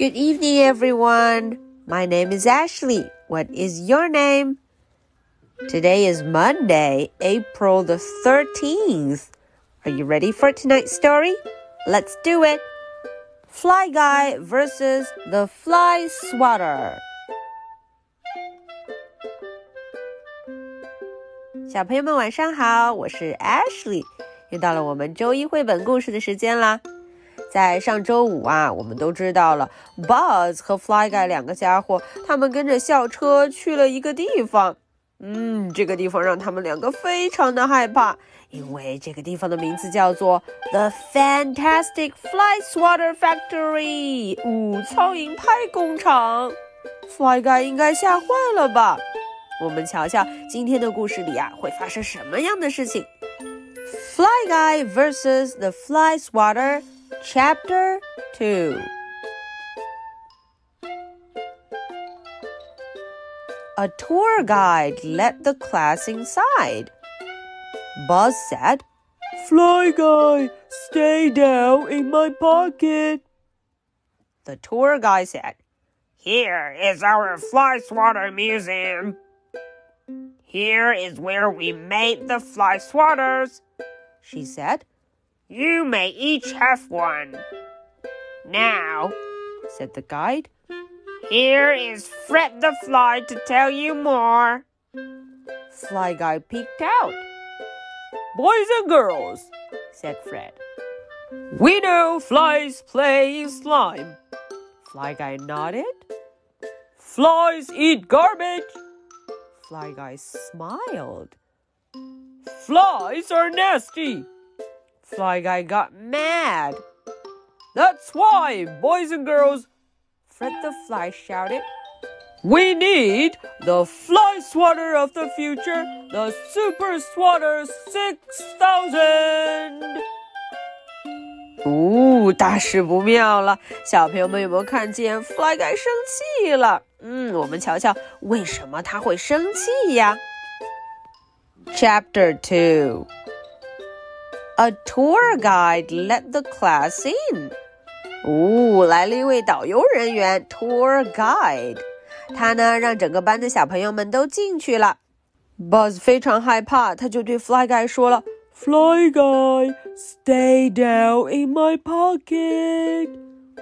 Good evening, everyone. My name is Ashley. What is your name? Today is Monday, April the 13th. Are you ready for tonight's story? Let's do it. Fly Guy versus the Fly Swatter. 小朋友们晚上好，我是 Ashley，又到了我们周一绘本故事的时间啦。 在上周五啊，我们都知道了，Buzz 和 Fly Guy 两个家伙，他们跟着校车去了一个地方。嗯，这个地方让他们两个非常的害怕，因为这个地方的名字叫做 The Fantastic Fly Swatter Factory，五苍蝇拍工厂。Fly Guy 应该吓坏了吧？我们瞧瞧今天的故事里啊，会发生什么样的事情？Fly Guy versus the Fly Swatter。Chapter 2 A tour guide led the class inside. Buzz said, Fly guy, stay down in my pocket. The tour guide said, Here is our fly swatter museum. Here is where we made the fly swatters, she said. You may each have one. Now, said the guide, here is Fred the Fly to tell you more. Fly Guy peeked out. Boys and girls, said Fred. We know flies play slime. Fly Guy nodded. Flies eat garbage. Fly Guy smiled. Flies are nasty. Fly Guy got mad. That's why, boys and girls, Fred the Fly shouted. We need the fly swatter of the future, the super swatter 6000. 哦，大事不妙了！小朋友们有没有看见 Fly Guy 生气了？嗯，我们瞧瞧为什么他会生气呀？Chapter Two a tour guide let the class in. 哦，来了一位导游人员，tour guide。他呢，让整个班的小朋友们都进去了。Buzz 非常害怕，他就对 Fly Guy 说了：“Fly Guy, stay down in my pocket。”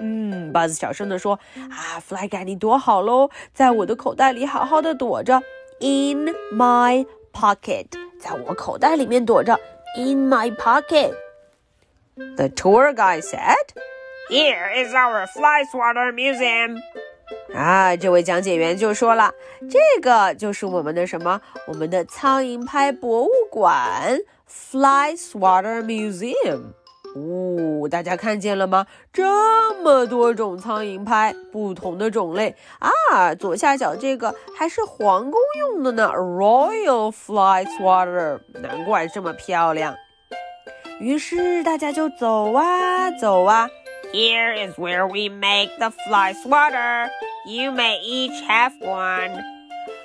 嗯，Buzz 小声地说：“啊，Fly Guy，你躲好喽，在我的口袋里好好的躲着。In my pocket，在我口袋里面躲着。” in my pocket. The tour guide said, Here is our fly swatter museum. 啊，这位讲解员就说了，这个就是我们的什么？我们的苍蝇拍博物馆 （Fly Swatter Museum）。 哦，大家看见了吗？这么多种苍蝇拍，不同的种类啊！左下角这个还是皇宫用的呢，Royal Fly Swatter，难怪这么漂亮。于是大家就走啊走啊。Here is where we make the fly swatter. You may each have one.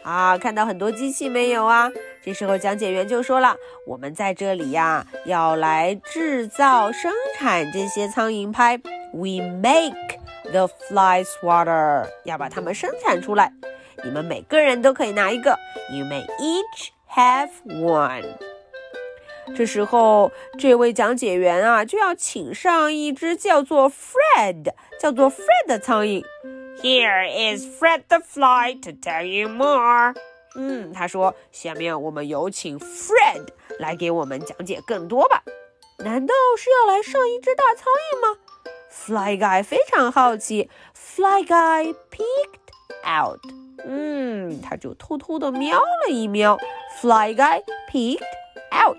啊，看到很多机器没有啊？这时候讲解员就说了：“我们在这里呀，要来制造、生产这些苍蝇拍。We make the fly swatter，要把它们生产出来。你们每个人都可以拿一个。You may each have one。”这时候，这位讲解员啊，就要请上一只叫做 Fred，叫做 Fred 的苍蝇。Here is Fred the Fly to tell you more. 嗯，他说：“下面我们有请 Fred 来给我们讲解更多吧。难道是要来上一只大苍蝇吗？”Fly Guy 非常好奇，Fly Guy peeked out。嗯，他就偷偷的瞄了一瞄。Fly Guy peeked out。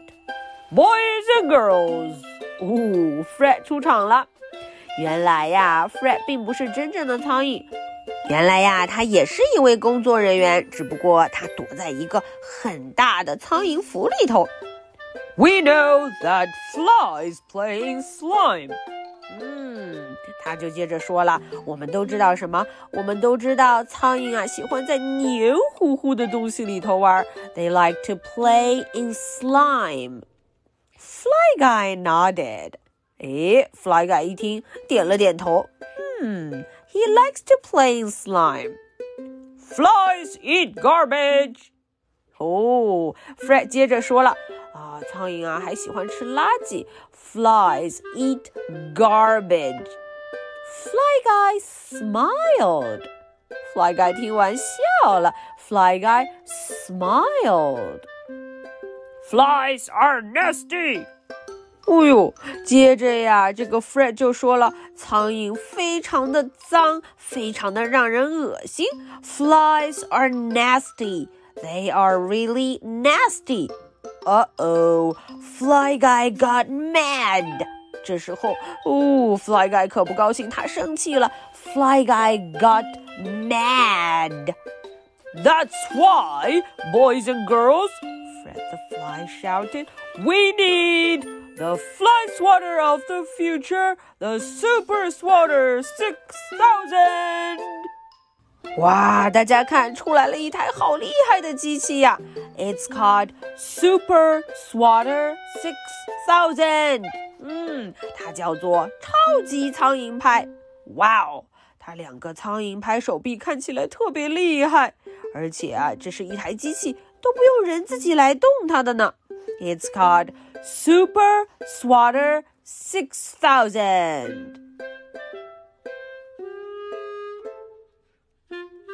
Boys and girls，哦，Fred 出场了。原来呀，Fred 并不是真正的苍蝇。原来呀，他也是一位工作人员，只不过他躲在一个很大的苍蝇府里头。We know that flies playing slime。嗯，他就接着说了，我们都知道什么？我们都知道苍蝇啊喜欢在黏糊糊的东西里头玩。They like to play in slime. Fly guy nodded. 哎，Fly guy 一听，点了点头。嗯。 He likes to play in slime. Flies eat garbage. 哦，Fred 接着说了啊，苍蝇啊还喜欢吃垃圾。Flies eat garbage. Fly Guy smiled. Fly Guy 听完笑了。Fly Guy smiled. Flies are nasty. 哦呦，接着呀，这个 Fred 就说了，苍蝇非常的脏，非常的让人恶心。Flies are nasty. They are really nasty. Uh oh, Fly Guy got mad. 这时候，哦，Fly Guy 可不高兴，他生气了。Fly Guy got mad. That's why, boys and girls, Fred the Fly shouted, we need The fly swatter of the future, the super swatter 6000. 哇，大家看出来了一台好厉害的机器呀！It's called Super Swatter Six Thousand。嗯，它叫做超级苍蝇拍。哇哦，它两个苍蝇拍手臂看起来特别厉害，而且啊，这是一台机器，都不用人自己来动它的呢。It's called Super Swatter 6000.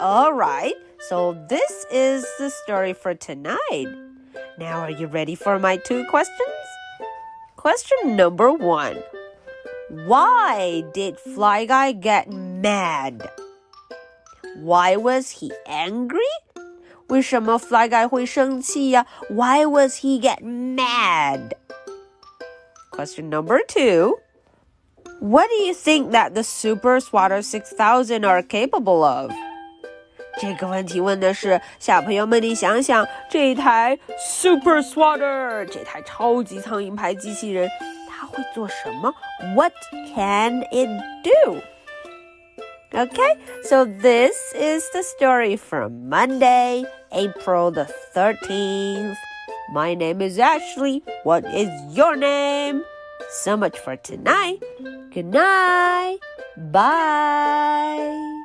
All right, so this is the story for tonight. Now, are you ready for my two questions? Question number one Why did Fly Guy get mad? Why was he angry? 为什么 Fly Guy 会生气呀？Why was he get mad? Question number two. What do you think that the Super Swatter 6000 are capable of? 这个问题问的是小朋友们，你想想，这一台 Super Swatter 这台超级苍蝇拍机器人，它会做什么？What can it do? Okay, so this is the story from Monday, April the 13th. My name is Ashley. What is your name? So much for tonight. Good night. Bye.